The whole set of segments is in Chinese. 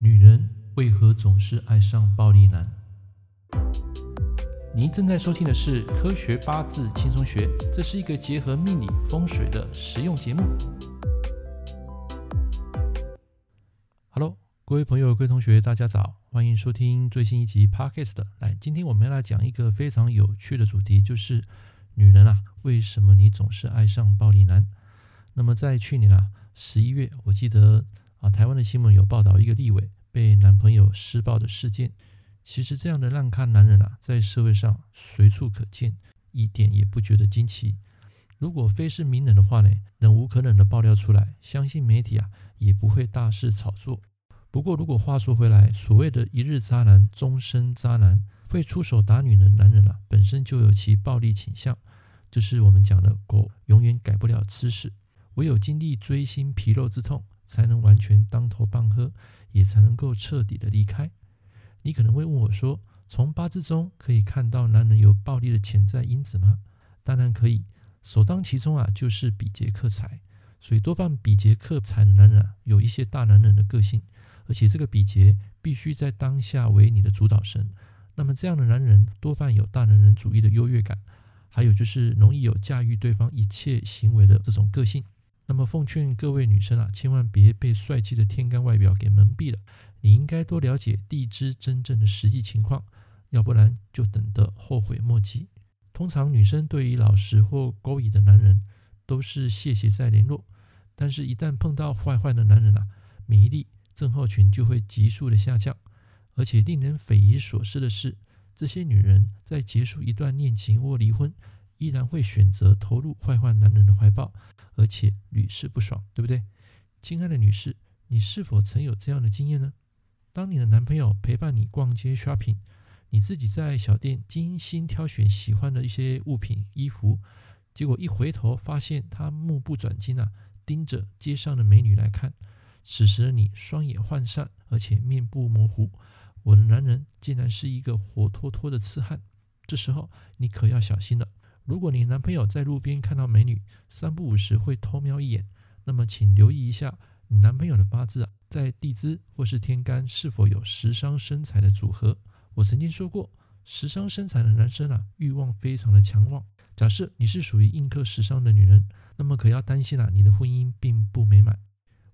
女人为何总是爱上暴力男？您正在收听的是《科学八字轻松学》，这是一个结合命理风水的实用节目。Hello，各位朋友、各位同学，大家早，欢迎收听最新一集 Podcast。来，今天我们要来讲一个非常有趣的主题，就是女人啊，为什么你总是爱上暴力男？那么在去年啊十一月，我记得。啊，台湾的新闻有报道一个立委被男朋友施暴的事件。其实这样的烂咖男人啊，在社会上随处可见，一点也不觉得惊奇。如果非是名人的话呢，忍无可忍的爆料出来，相信媒体啊也不会大肆炒作。不过，如果话说回来，所谓的一日渣男，终身渣男，会出手打女人的男人啊，本身就有其暴力倾向，就是我们讲的狗永远改不了吃屎，唯有经历锥心皮肉之痛。才能完全当头棒喝，也才能够彻底的离开。你可能会问我说，从八字中可以看到男人有暴力的潜在因子吗？当然可以，首当其冲啊，就是比劫克财。所以多半比劫克财的男人啊，有一些大男人的个性，而且这个比劫必须在当下为你的主导神。那么这样的男人多半有大男人主义的优越感，还有就是容易有驾驭对方一切行为的这种个性。那么奉劝各位女生啊，千万别被帅气的天干外表给蒙蔽了。你应该多了解地支真正的实际情况，要不然就等得后悔莫及。通常女生对于老实或勾引的男人都是谢谢再联络，但是一旦碰到坏坏的男人啊，免疫力症候群就会急速的下降。而且令人匪夷所思的是，这些女人在结束一段恋情或离婚，依然会选择投入坏坏男人的怀抱，而且屡试不爽，对不对？亲爱的女士，你是否曾有这样的经验呢？当你的男朋友陪伴你逛街 shopping，你自己在小店精心挑选喜欢的一些物品、衣服，结果一回头发现他目不转睛啊，盯着街上的美女来看。此时的你双眼涣散，而且面部模糊，我的男人竟然是一个活脱脱的痴汉。这时候你可要小心了。如果你男朋友在路边看到美女，三不五时会偷瞄一眼，那么请留意一下你男朋友的八字啊，在地支或是天干是否有食伤生财的组合。我曾经说过，食伤生财的男生啊，欲望非常的强旺。假设你是属于印克食伤的女人，那么可要担心啊，你的婚姻并不美满。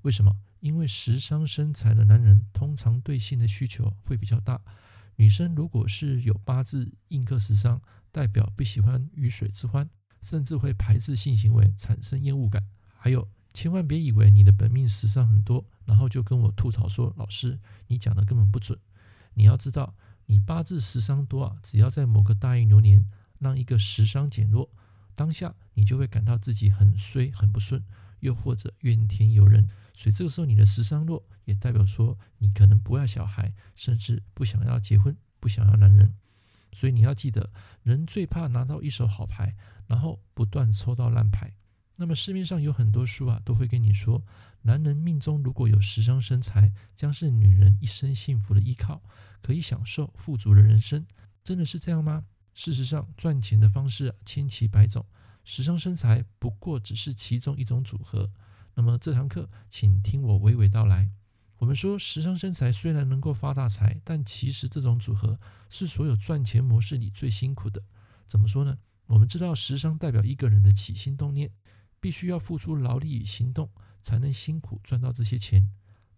为什么？因为食伤生财的男人通常对性的需求会比较大。女生如果是有八字印克食伤，代表不喜欢鱼水之欢，甚至会排斥性行为，产生厌恶感。还有，千万别以为你的本命食伤很多，然后就跟我吐槽说：“老师，你讲的根本不准。”你要知道，你八字食伤多啊，只要在某个大运流年让一个食伤减弱，当下你就会感到自己很衰、很不顺，又或者怨天尤人。所以这个时候你的食伤弱，也代表说你可能不爱小孩，甚至不想要结婚，不想要男人。所以你要记得，人最怕拿到一手好牌，然后不断抽到烂牌。那么市面上有很多书啊，都会跟你说，男人命中如果有十张生财，将是女人一生幸福的依靠，可以享受富足的人生。真的是这样吗？事实上，赚钱的方式啊，千奇百种，十张生财不过只是其中一种组合。那么这堂课，请听我娓娓道来。我们说，食伤生财虽然能够发大财，但其实这种组合是所有赚钱模式里最辛苦的。怎么说呢？我们知道，食伤代表一个人的起心动念，必须要付出劳力与行动，才能辛苦赚到这些钱。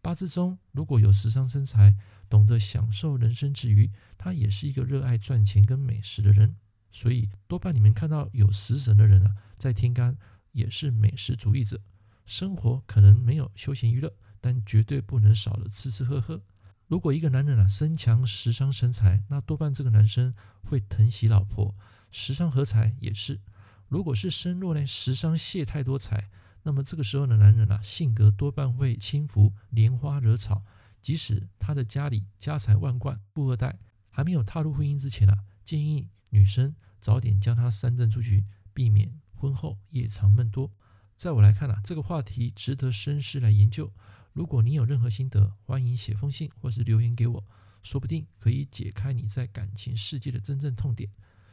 八字中如果有食伤生财，懂得享受人生之余，他也是一个热爱赚钱跟美食的人。所以，多半你们看到有食神的人啊，在天干也是美食主义者，生活可能没有休闲娱乐。但绝对不能少了吃吃喝喝。如果一个男人啊身强食伤生财，那多半这个男生会疼惜老婆。食伤合财也是。如果是身弱呢，食伤泄太多财，那么这个时候的男人啊，性格多半会轻浮、莲花惹草。即使他的家里家财万贯、富二代，还没有踏入婚姻之前啊，建议女生早点将他三振出去，避免婚后夜长梦多。在我来看啊，这个话题值得深思来研究。如果你有任何心得，欢迎写封信或是留言给我，说不定可以解开你在感情世界的真正痛点。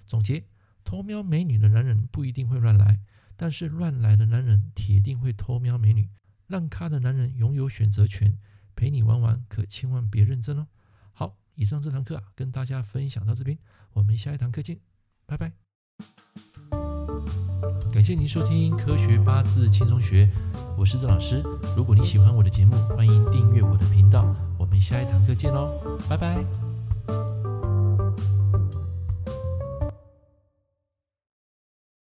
总结：偷瞄美女的男人不一定会乱来，但是乱来的男人铁定会偷瞄美女。烂咖的男人拥有选择权，陪你玩玩，可千万别认真哦。好，以上这堂课啊，跟大家分享到这边，我们下一堂课见，拜拜。感谢您收听《科学八字轻松学》，我是郑老师。如果你喜欢我的节目，欢迎订阅我的频道。我们下一堂课见喽，拜拜。